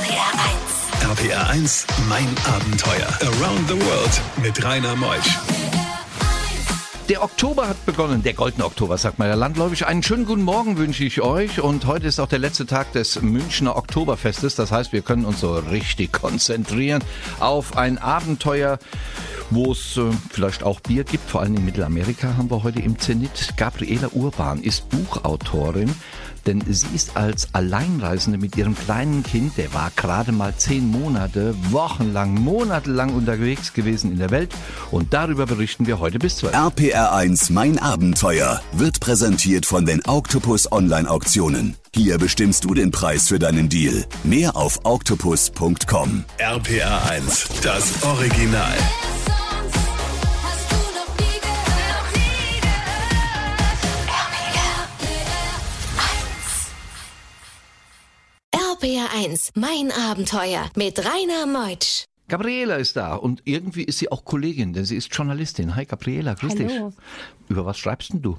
RPR 1. RPR 1, mein Abenteuer. Around the World mit Rainer Meusch. Der Oktober hat begonnen, der goldene Oktober, sagt man ja landläufig. Einen schönen guten Morgen wünsche ich euch. Und heute ist auch der letzte Tag des Münchner Oktoberfestes. Das heißt, wir können uns so richtig konzentrieren auf ein Abenteuer, wo es äh, vielleicht auch Bier gibt. Vor allem in Mittelamerika haben wir heute im Zenit. Gabriela Urban ist Buchautorin denn sie ist als Alleinreisende mit ihrem kleinen Kind, der war gerade mal zehn Monate, wochenlang, monatelang unterwegs gewesen in der Welt und darüber berichten wir heute bis 12. RPR1 Mein Abenteuer wird präsentiert von den Octopus Online Auktionen. Hier bestimmst du den Preis für deinen Deal. Mehr auf octopus.com. RPR1, das Original. RPR1, mein Abenteuer mit Rainer Meutsch. Gabriela ist da und irgendwie ist sie auch Kollegin, denn sie ist Journalistin. Hi Gabriela, grüß Hallo. dich. Über was schreibst denn du?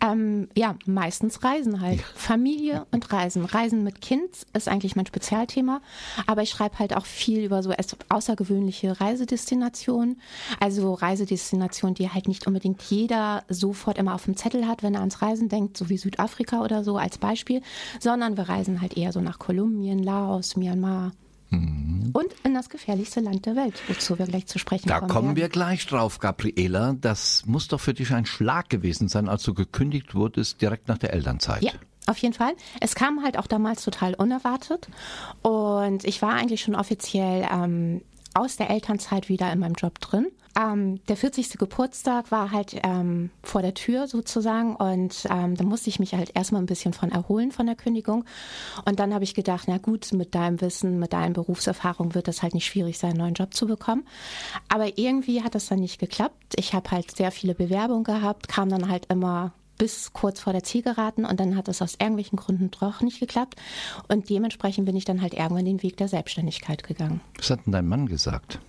Ähm, ja, meistens Reisen halt. Familie und Reisen. Reisen mit Kind ist eigentlich mein Spezialthema. Aber ich schreibe halt auch viel über so außergewöhnliche Reisedestinationen. Also Reisedestinationen, die halt nicht unbedingt jeder sofort immer auf dem Zettel hat, wenn er ans Reisen denkt, so wie Südafrika oder so als Beispiel. Sondern wir reisen halt eher so nach Kolumbien, Laos, Myanmar. Und in das gefährlichste Land der Welt, wozu wir gleich zu sprechen Da kommen. kommen werden. wir gleich drauf, Gabriela. Das muss doch für dich ein Schlag gewesen sein, als du gekündigt wurdest direkt nach der Elternzeit. Ja, auf jeden Fall. Es kam halt auch damals total unerwartet. Und ich war eigentlich schon offiziell ähm, aus der Elternzeit wieder in meinem Job drin. Ähm, der 40. Geburtstag war halt ähm, vor der Tür sozusagen und ähm, da musste ich mich halt erstmal ein bisschen von erholen von der Kündigung. Und dann habe ich gedacht, na gut, mit deinem Wissen, mit deiner Berufserfahrung wird es halt nicht schwierig sein, einen neuen Job zu bekommen. Aber irgendwie hat das dann nicht geklappt. Ich habe halt sehr viele Bewerbungen gehabt, kam dann halt immer bis kurz vor der Zielgeraden und dann hat es aus irgendwelchen Gründen doch nicht geklappt. Und dementsprechend bin ich dann halt irgendwann den Weg der Selbstständigkeit gegangen. Was hat denn dein Mann gesagt?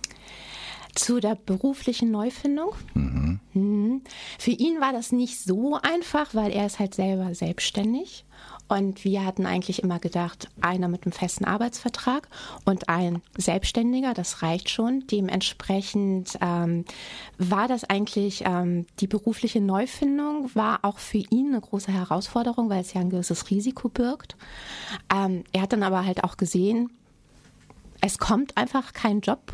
Zu der beruflichen Neufindung. Mhm. Für ihn war das nicht so einfach, weil er ist halt selber selbstständig. Und wir hatten eigentlich immer gedacht, einer mit einem festen Arbeitsvertrag und ein Selbstständiger, das reicht schon. Dementsprechend ähm, war das eigentlich, ähm, die berufliche Neufindung war auch für ihn eine große Herausforderung, weil es ja ein gewisses Risiko birgt. Ähm, er hat dann aber halt auch gesehen, es kommt einfach kein Job.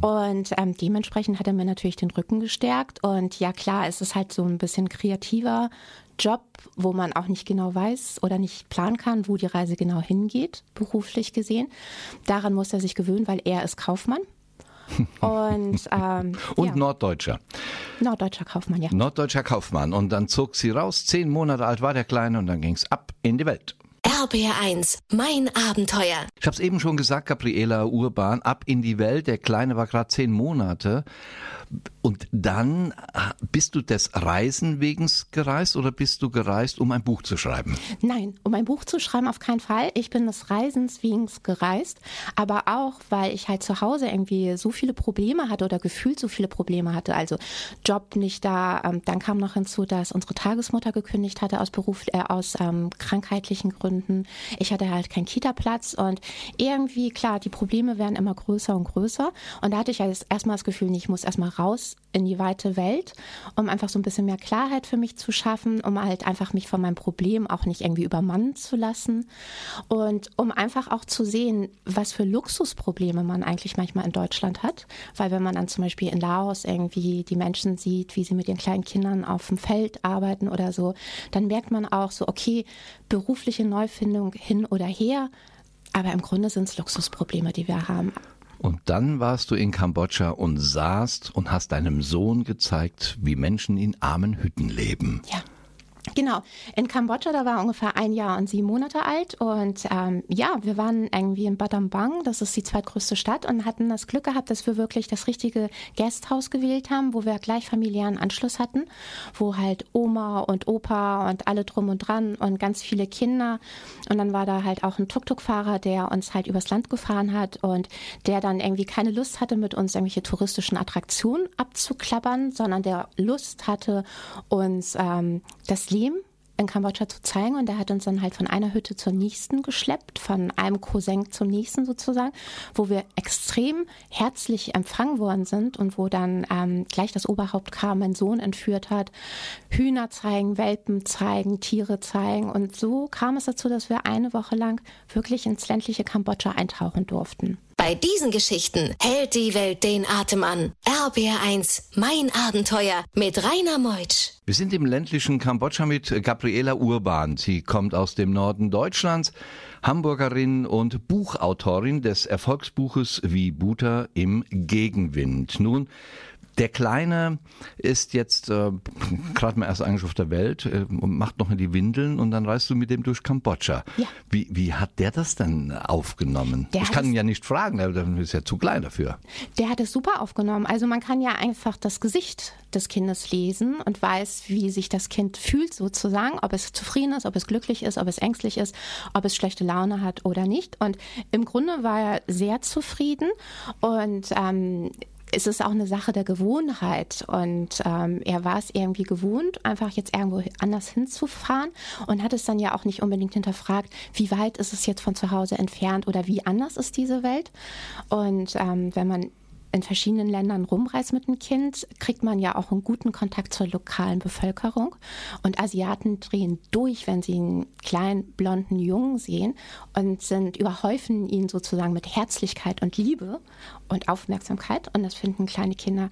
Und ähm, dementsprechend hat er mir natürlich den Rücken gestärkt. Und ja, klar, es ist halt so ein bisschen kreativer Job, wo man auch nicht genau weiß oder nicht planen kann, wo die Reise genau hingeht, beruflich gesehen. Daran muss er sich gewöhnen, weil er ist Kaufmann. Und, ähm, Und ja, Norddeutscher. norddeutscher Kaufmann, ja. Norddeutscher Kaufmann. Und dann zog sie raus. Zehn Monate alt war der Kleine und dann ging's ab in die Welt. RPR1, mein Abenteuer. Ich habe es eben schon gesagt, Gabriela Urban, ab in die Welt. Der Kleine war gerade zehn Monate. Und dann äh, bist du des Reisen wegen gereist oder bist du gereist, um ein Buch zu schreiben? Nein, um ein Buch zu schreiben, auf keinen Fall. Ich bin des Reisens wegen gereist, aber auch, weil ich halt zu Hause irgendwie so viele Probleme hatte oder gefühlt so viele Probleme hatte. Also Job nicht da. Ähm, dann kam noch hinzu, dass unsere Tagesmutter gekündigt hatte aus Beruf, äh, aus ähm, krankheitlichen Gründen. Ich hatte halt keinen Kita-Platz und irgendwie, klar, die Probleme werden immer größer und größer. Und da hatte ich erstmal das Gefühl, ich muss erstmal raus in die weite Welt, um einfach so ein bisschen mehr Klarheit für mich zu schaffen, um halt einfach mich von meinem Problem auch nicht irgendwie übermannen zu lassen und um einfach auch zu sehen, was für Luxusprobleme man eigentlich manchmal in Deutschland hat. Weil wenn man dann zum Beispiel in Laos irgendwie die Menschen sieht, wie sie mit ihren kleinen Kindern auf dem Feld arbeiten oder so, dann merkt man auch so, okay, berufliche Neufindung hin oder her, aber im Grunde sind es Luxusprobleme, die wir haben. Und dann warst du in Kambodscha und saßt und hast deinem Sohn gezeigt, wie Menschen in armen Hütten leben. Ja. Genau, in Kambodscha, da war ungefähr ein Jahr und sieben Monate alt. Und ähm, ja, wir waren irgendwie in Battambang, das ist die zweitgrößte Stadt und hatten das Glück gehabt, dass wir wirklich das richtige Gasthaus gewählt haben, wo wir gleich familiären Anschluss hatten, wo halt Oma und Opa und alle drum und dran und ganz viele Kinder. Und dann war da halt auch ein Tuk-Tuk-Fahrer, der uns halt übers Land gefahren hat und der dann irgendwie keine Lust hatte, mit uns irgendwelche touristischen Attraktionen abzuklappern, sondern der Lust hatte, uns ähm, das Leben in Kambodscha zu zeigen und der hat uns dann halt von einer Hütte zur nächsten geschleppt, von einem Cousin zum nächsten sozusagen, wo wir extrem herzlich empfangen worden sind und wo dann ähm, gleich das Oberhaupt kam, mein Sohn entführt hat, Hühner zeigen, Welpen zeigen, Tiere zeigen und so kam es dazu, dass wir eine Woche lang wirklich ins ländliche Kambodscha eintauchen durften. Bei diesen Geschichten hält die Welt den Atem an. RBR1, mein Abenteuer mit Rainer Meutsch. Wir sind im ländlichen Kambodscha mit Gabriela Urban. Sie kommt aus dem Norden Deutschlands, Hamburgerin und Buchautorin des Erfolgsbuches Wie Buter im Gegenwind. Nun, der Kleine ist jetzt äh, gerade mal erst eigentlich auf der Welt äh, und macht noch in die Windeln und dann reist du mit dem durch Kambodscha. Ja. Wie, wie hat der das dann aufgenommen? Der ich kann ihn ja nicht fragen, der ist ja zu klein dafür. Der hat es super aufgenommen. Also man kann ja einfach das Gesicht des Kindes lesen und weiß, wie sich das Kind fühlt sozusagen, ob es zufrieden ist, ob es glücklich ist, ob es ängstlich ist, ob es schlechte Laune hat oder nicht. Und im Grunde war er sehr zufrieden und ähm, es ist auch eine Sache der Gewohnheit. Und ähm, er war es irgendwie gewohnt, einfach jetzt irgendwo anders hinzufahren und hat es dann ja auch nicht unbedingt hinterfragt, wie weit ist es jetzt von zu Hause entfernt oder wie anders ist diese Welt. Und ähm, wenn man in verschiedenen Ländern rumreist mit einem Kind, kriegt man ja auch einen guten Kontakt zur lokalen Bevölkerung. Und Asiaten drehen durch, wenn sie einen kleinen blonden Jungen sehen und sind überhäufen ihn sozusagen mit Herzlichkeit und Liebe und Aufmerksamkeit. Und das finden kleine Kinder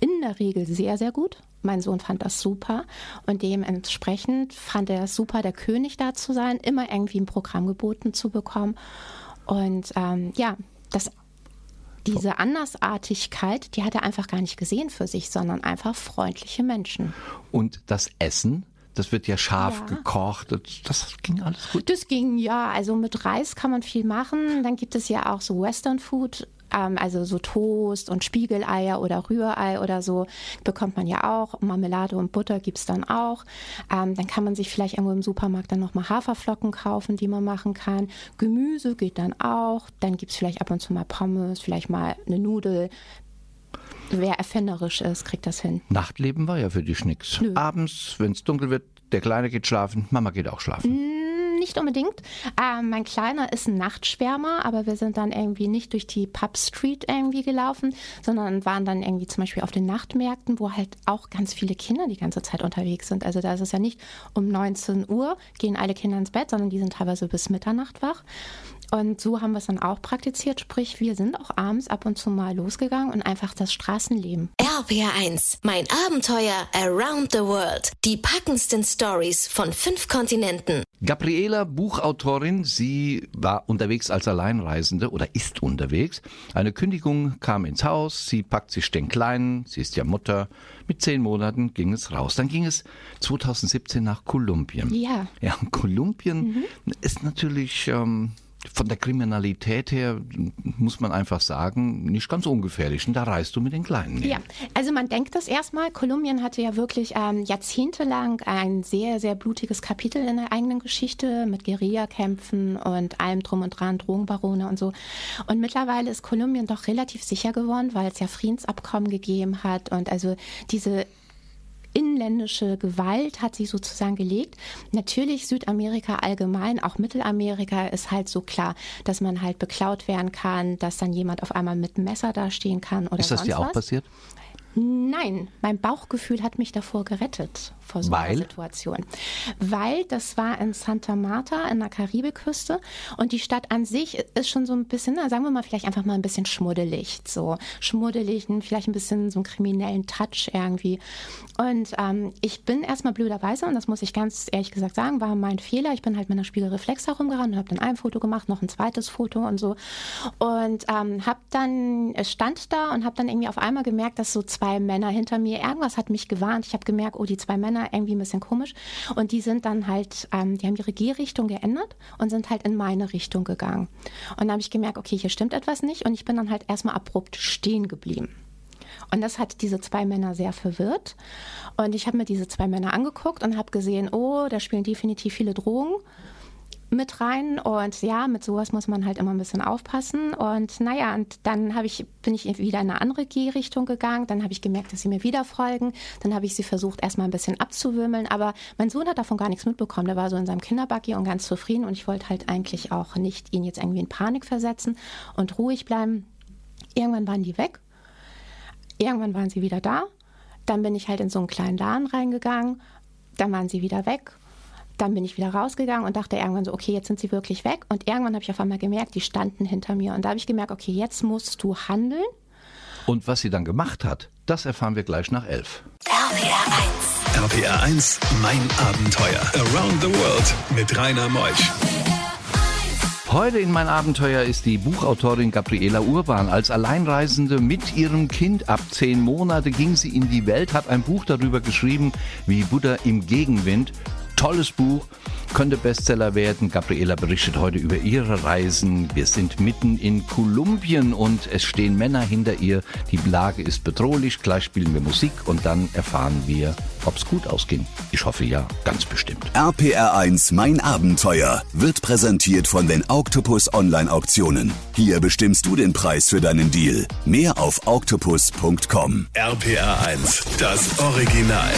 in der Regel sehr, sehr gut. Mein Sohn fand das super und dementsprechend fand er es super, der König da zu sein, immer irgendwie ein Programm geboten zu bekommen. Und ähm, ja, das diese Andersartigkeit, die hat er einfach gar nicht gesehen für sich, sondern einfach freundliche Menschen. Und das Essen? Das wird ja scharf ja. gekocht. Das ging alles gut. Das ging ja. Also mit Reis kann man viel machen. Dann gibt es ja auch so Western Food ähm, also so Toast und Spiegeleier oder Rührei oder so bekommt man ja auch. Marmelade und Butter gibt es dann auch. Ähm, dann kann man sich vielleicht irgendwo im Supermarkt dann nochmal Haferflocken kaufen, die man machen kann. Gemüse geht dann auch. Dann gibt es vielleicht ab und zu mal Pommes, vielleicht mal eine Nudel. Wer erfinderisch ist, kriegt das hin. Nachtleben war ja für dich nichts. Abends, wenn es dunkel wird, der Kleine geht schlafen, Mama geht auch schlafen. Mm nicht unbedingt. Ähm, mein Kleiner ist ein Nachtschwärmer, aber wir sind dann irgendwie nicht durch die Pub Street irgendwie gelaufen, sondern waren dann irgendwie zum Beispiel auf den Nachtmärkten, wo halt auch ganz viele Kinder die ganze Zeit unterwegs sind. Also da ist es ja nicht um 19 Uhr gehen alle Kinder ins Bett, sondern die sind teilweise bis Mitternacht wach. Und so haben wir es dann auch praktiziert, sprich wir sind auch abends ab und zu mal losgegangen und einfach das Straßenleben. RPR1, mein Abenteuer around the world. Die packendsten Stories von fünf Kontinenten. Gabriela, Buchautorin, sie war unterwegs als Alleinreisende oder ist unterwegs. Eine Kündigung kam ins Haus, sie packt sich den Kleinen, sie ist ja Mutter. Mit zehn Monaten ging es raus. Dann ging es 2017 nach Kolumbien. Ja. Ja, Kolumbien mhm. ist natürlich... Ähm, von der Kriminalität her muss man einfach sagen, nicht ganz ungefährlich. Und da reist du mit den Kleinen. Ja, also man denkt das erstmal. Kolumbien hatte ja wirklich ähm, jahrzehntelang ein sehr, sehr blutiges Kapitel in der eigenen Geschichte mit Guerillakämpfen und allem drum und dran, Drogenbarone und so. Und mittlerweile ist Kolumbien doch relativ sicher geworden, weil es ja Friedensabkommen gegeben hat und also diese inländische Gewalt hat sich sozusagen gelegt. Natürlich Südamerika allgemein, auch Mittelamerika ist halt so klar, dass man halt beklaut werden kann, dass dann jemand auf einmal mit einem Messer dastehen kann oder Ist das dir auch passiert? Nein, mein Bauchgefühl hat mich davor gerettet, vor so Weil? einer Situation. Weil das war in Santa Marta in der Karibikküste und die Stadt an sich ist schon so ein bisschen, na, sagen wir mal, vielleicht einfach mal ein bisschen schmuddelig. So schmuddelig, vielleicht ein bisschen so einen kriminellen Touch irgendwie. Und ähm, ich bin erstmal blöderweise, und das muss ich ganz ehrlich gesagt sagen, war mein Fehler. Ich bin halt mit einer Spiegelreflex herumgerannt und habe dann ein Foto gemacht, noch ein zweites Foto und so. Und ähm, habe dann, stand da und habe dann irgendwie auf einmal gemerkt, dass so zwei zwei Männer hinter mir. Irgendwas hat mich gewarnt. Ich habe gemerkt, oh, die zwei Männer irgendwie ein bisschen komisch. Und die sind dann halt, ähm, die haben ihre Gehrichtung geändert und sind halt in meine Richtung gegangen. Und dann habe ich gemerkt, okay, hier stimmt etwas nicht. Und ich bin dann halt erstmal abrupt stehen geblieben. Und das hat diese zwei Männer sehr verwirrt. Und ich habe mir diese zwei Männer angeguckt und habe gesehen, oh, da spielen definitiv viele Drogen. Mit rein und ja, mit sowas muss man halt immer ein bisschen aufpassen und naja, und dann habe ich, bin ich wieder in eine andere Gehrichtung gegangen, dann habe ich gemerkt, dass sie mir wieder folgen, dann habe ich sie versucht erstmal ein bisschen abzuwimmeln, aber mein Sohn hat davon gar nichts mitbekommen, der war so in seinem Kinderbuggy und ganz zufrieden und ich wollte halt eigentlich auch nicht ihn jetzt irgendwie in Panik versetzen und ruhig bleiben. Irgendwann waren die weg, irgendwann waren sie wieder da, dann bin ich halt in so einen kleinen Laden reingegangen, dann waren sie wieder weg dann bin ich wieder rausgegangen und dachte irgendwann so, okay, jetzt sind sie wirklich weg. Und irgendwann habe ich auf einmal gemerkt, die standen hinter mir. Und da habe ich gemerkt, okay, jetzt musst du handeln. Und was sie dann gemacht hat, das erfahren wir gleich nach elf. RPR 1. RPR 1, mein Abenteuer. Around the World mit Rainer Meusch. Heute in mein Abenteuer ist die Buchautorin Gabriela Urban. Als Alleinreisende mit ihrem Kind ab zehn Monate ging sie in die Welt, hat ein Buch darüber geschrieben, wie Buddha im Gegenwind tolles Buch, könnte Bestseller werden. Gabriela berichtet heute über ihre Reisen. Wir sind mitten in Kolumbien und es stehen Männer hinter ihr. Die Lage ist bedrohlich. Gleich spielen wir Musik und dann erfahren wir, ob es gut ausging. Ich hoffe ja, ganz bestimmt. RPR1 Mein Abenteuer wird präsentiert von den Octopus Online Auktionen. Hier bestimmst du den Preis für deinen Deal. Mehr auf octopus.com. RPR1, das Original.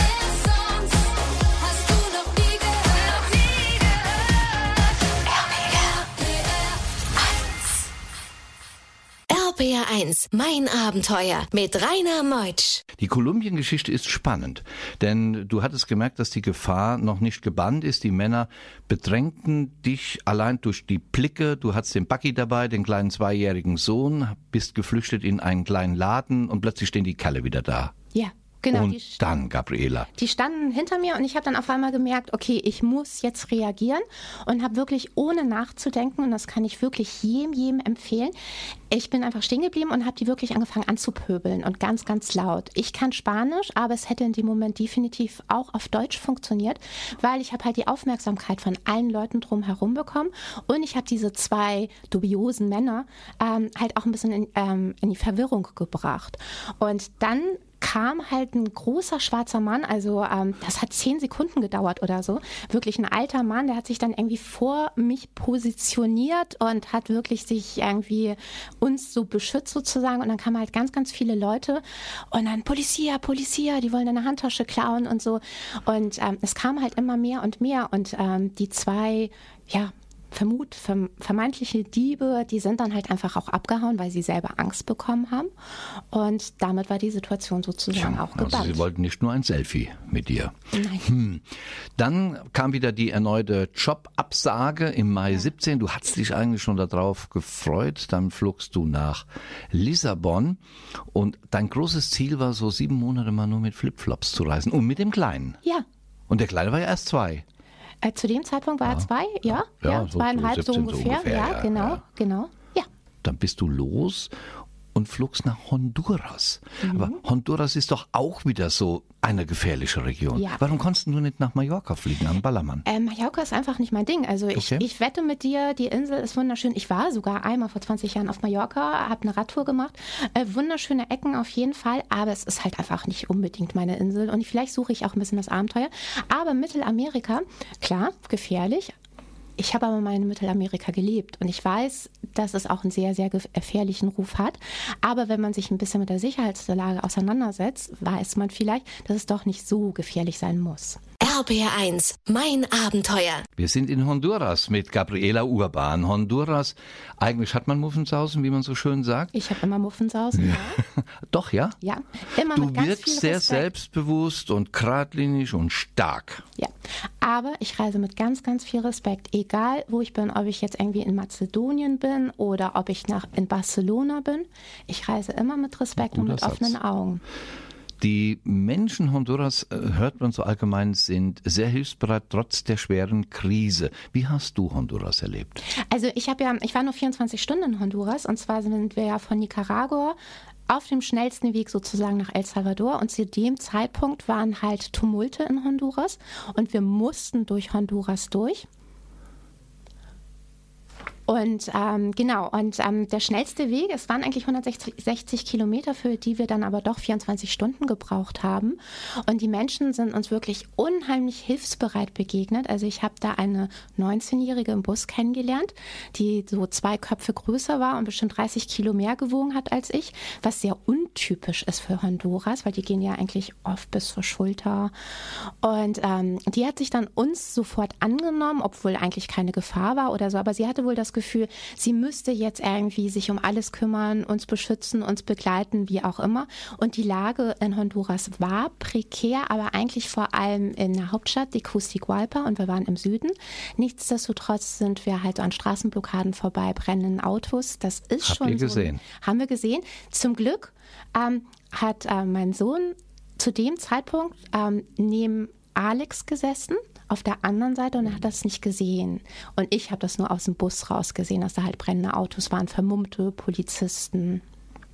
RPR1, mein Abenteuer mit Rainer Meutsch. Die Kolumbien-Geschichte ist spannend, denn du hattest gemerkt, dass die Gefahr noch nicht gebannt ist. Die Männer bedrängten dich allein durch die Blicke. Du hattest den Bucky dabei, den kleinen zweijährigen Sohn, bist geflüchtet in einen kleinen Laden und plötzlich stehen die Kalle wieder da. Ja. Genau, und dann, Gabriela. Die standen hinter mir und ich habe dann auf einmal gemerkt, okay, ich muss jetzt reagieren und habe wirklich ohne nachzudenken, und das kann ich wirklich jedem, jedem empfehlen, ich bin einfach stehen geblieben und habe die wirklich angefangen anzupöbeln und ganz, ganz laut. Ich kann Spanisch, aber es hätte in dem Moment definitiv auch auf Deutsch funktioniert, weil ich habe halt die Aufmerksamkeit von allen Leuten drumherum bekommen und ich habe diese zwei dubiosen Männer ähm, halt auch ein bisschen in, ähm, in die Verwirrung gebracht. Und dann kam halt ein großer schwarzer Mann, also ähm, das hat zehn Sekunden gedauert oder so, wirklich ein alter Mann, der hat sich dann irgendwie vor mich positioniert und hat wirklich sich irgendwie uns so beschützt sozusagen. Und dann kamen halt ganz, ganz viele Leute und dann Polizia, Polizia, die wollen deine Handtasche klauen und so. Und ähm, es kam halt immer mehr und mehr und ähm, die zwei, ja, vermut, vermeintliche Diebe, die sind dann halt einfach auch abgehauen, weil sie selber Angst bekommen haben. Und damit war die Situation sozusagen Tja, auch gebannt. Also sie wollten nicht nur ein Selfie mit dir. Nein. Hm. Dann kam wieder die erneute Jobabsage im Mai ja. 17. Du hattest dich eigentlich schon darauf gefreut. Dann flugst du nach Lissabon. Und dein großes Ziel war so sieben Monate mal nur mit Flipflops zu reisen. Und mit dem Kleinen. Ja. Und der Kleine war ja erst zwei. Äh, zu dem Zeitpunkt war ja. er zwei, ja, ja, ja zweieinhalb so, so, ungefähr, so ungefähr, ja, genau, genau, ja. Dann bist du los und flugst nach Honduras. Mhm. Aber Honduras ist doch auch wieder so eine gefährliche Region. Ja. Warum konntest du nicht nach Mallorca fliegen, an Ballermann? Ähm, Mallorca ist einfach nicht mein Ding. Also ich, okay. ich wette mit dir, die Insel ist wunderschön. Ich war sogar einmal vor 20 Jahren auf Mallorca, habe eine Radtour gemacht. Äh, wunderschöne Ecken auf jeden Fall, aber es ist halt einfach nicht unbedingt meine Insel. Und vielleicht suche ich auch ein bisschen das Abenteuer. Aber Mittelamerika, klar, gefährlich, ich habe aber mal in Mittelamerika gelebt und ich weiß, dass es auch einen sehr, sehr gefährlichen Ruf hat. Aber wenn man sich ein bisschen mit der Sicherheitslage auseinandersetzt, weiß man vielleicht, dass es doch nicht so gefährlich sein muss. RBR1, mein Abenteuer. Wir sind in Honduras mit Gabriela Urban. Honduras, eigentlich hat man Muffensausen, wie man so schön sagt. Ich habe immer Muffensausen, ja. Doch, ja? Ja, immer du mit ganz wirkst sehr Respekt. selbstbewusst und geradlinig und stark. Ja, aber ich reise mit ganz, ganz viel Respekt. Egal, wo ich bin, ob ich jetzt irgendwie in Mazedonien bin oder ob ich nach, in Barcelona bin. Ich reise immer mit Respekt und mit Satz. offenen Augen. Die Menschen Honduras, äh, hört man so allgemein, sind sehr hilfsbereit trotz der schweren Krise. Wie hast du Honduras erlebt? Also ich habe ja, ich war nur 24 Stunden in Honduras und zwar sind wir ja von Nicaragua auf dem schnellsten Weg sozusagen nach El Salvador und zu dem Zeitpunkt waren halt Tumulte in Honduras und wir mussten durch Honduras durch. Und ähm, genau, und ähm, der schnellste Weg, es waren eigentlich 160 Kilometer, für die wir dann aber doch 24 Stunden gebraucht haben. Und die Menschen sind uns wirklich unheimlich hilfsbereit begegnet. Also ich habe da eine 19-Jährige im Bus kennengelernt, die so zwei Köpfe größer war und bestimmt 30 Kilo mehr gewogen hat als ich, was sehr untypisch ist für Honduras, weil die gehen ja eigentlich oft bis zur Schulter. Und ähm, die hat sich dann uns sofort angenommen, obwohl eigentlich keine Gefahr war oder so. Aber sie hatte wohl das Gefühl, sie müsste jetzt irgendwie sich um alles kümmern, uns beschützen, uns begleiten, wie auch immer. Und die Lage in Honduras war prekär, aber eigentlich vor allem in der Hauptstadt, die Tegucigalpa, und wir waren im Süden. Nichtsdestotrotz sind wir halt an Straßenblockaden vorbei, brennenden Autos. Das ist Habt schon ihr gesehen? So, haben wir gesehen. Zum Glück ähm, hat äh, mein Sohn zu dem Zeitpunkt ähm, neben Alex gesessen auf der anderen Seite und er hat das nicht gesehen. Und ich habe das nur aus dem Bus raus gesehen, dass da halt brennende Autos waren, vermummte Polizisten.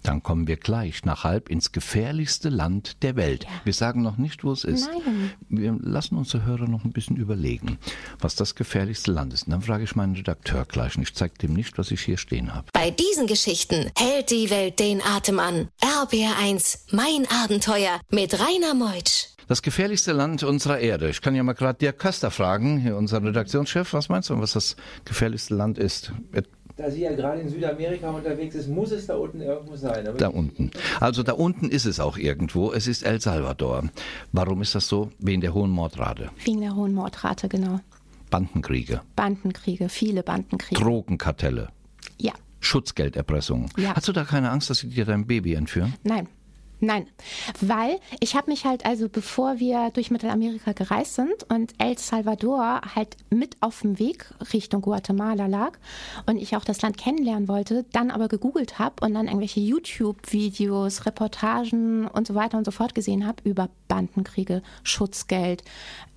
Dann kommen wir gleich nach halb ins gefährlichste Land der Welt. Ja. Wir sagen noch nicht, wo es ist. Nein. Wir lassen unsere Hörer noch ein bisschen überlegen, was das gefährlichste Land ist. Und dann frage ich meinen Redakteur gleich und ich zeige dem nicht, was ich hier stehen habe. Bei diesen Geschichten hält die Welt den Atem an. RBR1, mein Abenteuer mit Rainer Meutsch. Das gefährlichste Land unserer Erde. Ich kann ja mal gerade Dirk Köster fragen, hier unser Redaktionschef. Was meinst du, was das gefährlichste Land ist? da sie ja gerade in Südamerika unterwegs ist, muss es da unten irgendwo sein. Aber da unten. Also da unten ist es auch irgendwo. Es ist El Salvador. Warum ist das so? Wegen der hohen Mordrate. Wegen der hohen Mordrate, genau. Bandenkriege. Bandenkriege, viele Bandenkriege. Drogenkartelle. Ja. Schutzgelderpressung. Ja. Hast du da keine Angst, dass sie dir dein Baby entführen? Nein. Nein, weil ich habe mich halt also, bevor wir durch Mittelamerika gereist sind und El Salvador halt mit auf dem Weg Richtung Guatemala lag und ich auch das Land kennenlernen wollte, dann aber gegoogelt habe und dann irgendwelche YouTube-Videos, Reportagen und so weiter und so fort gesehen habe über Bandenkriege, Schutzgeld,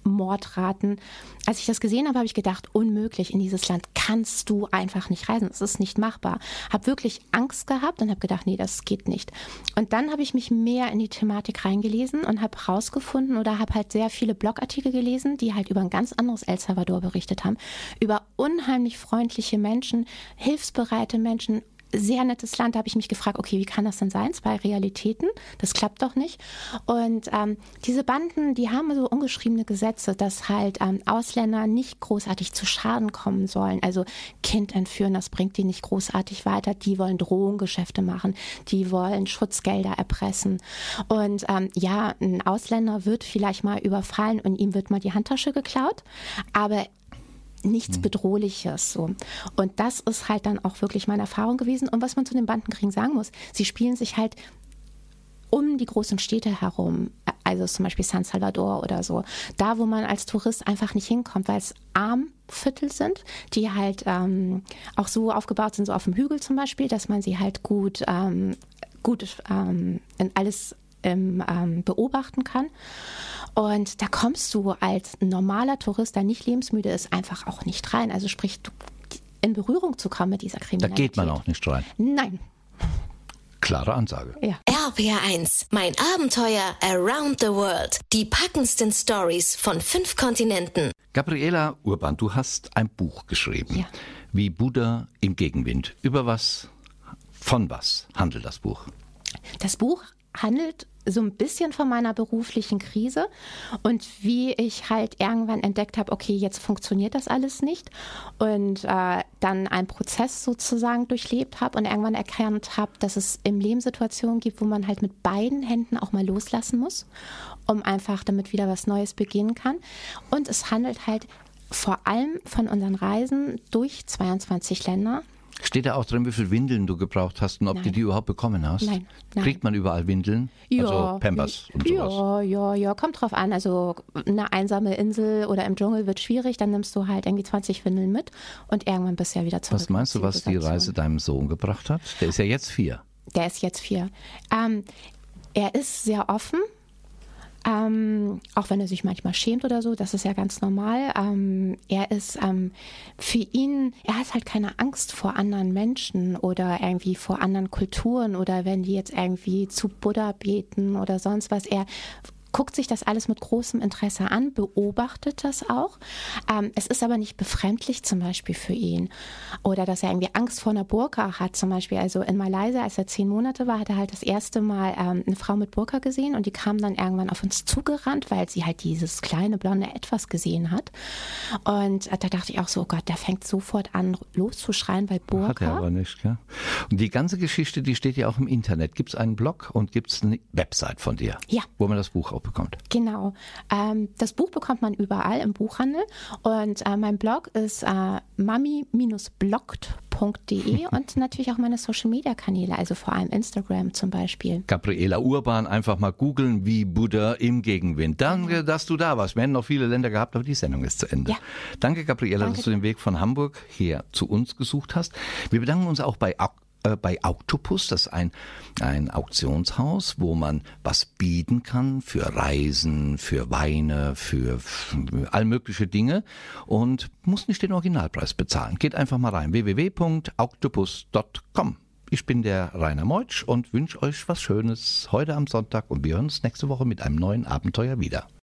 Mordraten. Als ich das gesehen habe, habe ich gedacht, unmöglich, in dieses Land kannst du einfach nicht reisen. Es ist nicht machbar. Habe wirklich Angst gehabt und habe gedacht, nee, das geht nicht. Und dann habe ich mich mehr in die Thematik reingelesen und habe herausgefunden oder habe halt sehr viele Blogartikel gelesen, die halt über ein ganz anderes El Salvador berichtet haben. Über unheimlich freundliche Menschen, hilfsbereite Menschen, sehr nettes Land. Da habe ich mich gefragt, okay, wie kann das denn sein? Zwei Realitäten, das klappt doch nicht. Und ähm, diese Banden, die haben so ungeschriebene Gesetze, dass halt ähm, Ausländer nicht großartig zu Schaden kommen sollen. Also Kind entführen, das bringt die nicht großartig weiter. Die wollen Drogengeschäfte machen, die wollen Schutzgelder erpressen. Und ähm, ja, ein Ausländer wird vielleicht mal überfallen und ihm wird mal die Handtasche geklaut, aber nichts hm. Bedrohliches. So. Und das ist halt dann auch wirklich meine Erfahrung gewesen. Und was man zu den Bandenkriegen sagen muss, sie spielen sich halt um die großen Städte herum, also zum Beispiel San Salvador oder so, da wo man als Tourist einfach nicht hinkommt, weil es Armviertel sind, die halt ähm, auch so aufgebaut sind, so auf dem Hügel zum Beispiel, dass man sie halt gut, ähm, gut ähm, in alles ähm, beobachten kann. Und da kommst du als normaler Tourist, der nicht lebensmüde ist, einfach auch nicht rein. Also sprich, in Berührung zu kommen mit dieser Kriminalität. Da geht man auch nicht rein. Nein. Klare Ansage. Ja. RPR1, mein Abenteuer around the world. Die packendsten Stories von fünf Kontinenten. Gabriela Urban, du hast ein Buch geschrieben. Ja. Wie Buddha im Gegenwind. Über was, von was handelt das Buch? Das Buch handelt so ein bisschen von meiner beruflichen Krise und wie ich halt irgendwann entdeckt habe, okay, jetzt funktioniert das alles nicht und äh, dann einen Prozess sozusagen durchlebt habe und irgendwann erkannt habe, dass es im Leben Situationen gibt, wo man halt mit beiden Händen auch mal loslassen muss, um einfach damit wieder was Neues beginnen kann. Und es handelt halt vor allem von unseren Reisen durch 22 Länder Steht da auch drin, wie viele Windeln du gebraucht hast und ob nein. du die überhaupt bekommen hast? Nein, nein. Kriegt man überall Windeln? Ja, also Pampers und sowas? Ja, ja, ja, kommt drauf an. Also eine einsame Insel oder im Dschungel wird schwierig, dann nimmst du halt irgendwie 20 Windeln mit und irgendwann bist du ja wieder zurück. Was meinst du, was die Reise deinem Sohn gebracht hat? Der ist ja jetzt vier. Der ist jetzt vier. Ähm, er ist sehr offen ähm, auch wenn er sich manchmal schämt oder so, das ist ja ganz normal. Ähm, er ist ähm, für ihn, er hat halt keine Angst vor anderen Menschen oder irgendwie vor anderen Kulturen oder wenn die jetzt irgendwie zu Buddha beten oder sonst was. Er guckt sich das alles mit großem Interesse an, beobachtet das auch. Ähm, es ist aber nicht befremdlich zum Beispiel für ihn. Oder dass er irgendwie Angst vor einer Burka hat zum Beispiel. Also in Malaysia, als er zehn Monate war, hat er halt das erste Mal ähm, eine Frau mit Burka gesehen und die kam dann irgendwann auf uns zugerannt, weil sie halt dieses kleine blonde Etwas gesehen hat. Und äh, da dachte ich auch so, oh Gott, der fängt sofort an loszuschreien, weil Burka. Hat er aber nicht, gell? Und die ganze Geschichte, die steht ja auch im Internet. Gibt es einen Blog und gibt es eine Website von dir? Ja. Wo man das Buch auch bekommt. Genau. Ähm, das Buch bekommt man überall im Buchhandel und äh, mein Blog ist äh, mami-bloggt.de und natürlich auch meine Social Media Kanäle, also vor allem Instagram zum Beispiel. Gabriela Urban, einfach mal googeln, wie Buddha im Gegenwind. Danke, dass du da warst. Wir hätten noch viele Länder gehabt, aber die Sendung ist zu Ende. Ja. Danke, Gabriela, Danke. dass du den Weg von Hamburg hier zu uns gesucht hast. Wir bedanken uns auch bei Ak- äh, bei Octopus, das ist ein, ein Auktionshaus, wo man was bieten kann für Reisen, für Weine, für, für all mögliche Dinge und muss nicht den Originalpreis bezahlen. Geht einfach mal rein, www.octopus.com. Ich bin der Rainer Meutsch und wünsche euch was Schönes heute am Sonntag und wir hören uns nächste Woche mit einem neuen Abenteuer wieder.